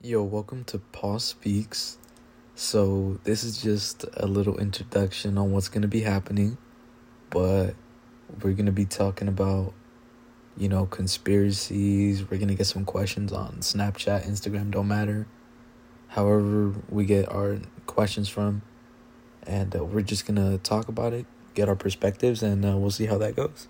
Yo, welcome to Paul Speaks. So, this is just a little introduction on what's going to be happening, but we're going to be talking about, you know, conspiracies. We're going to get some questions on Snapchat, Instagram, don't matter. However, we get our questions from, and uh, we're just going to talk about it, get our perspectives, and uh, we'll see how that goes.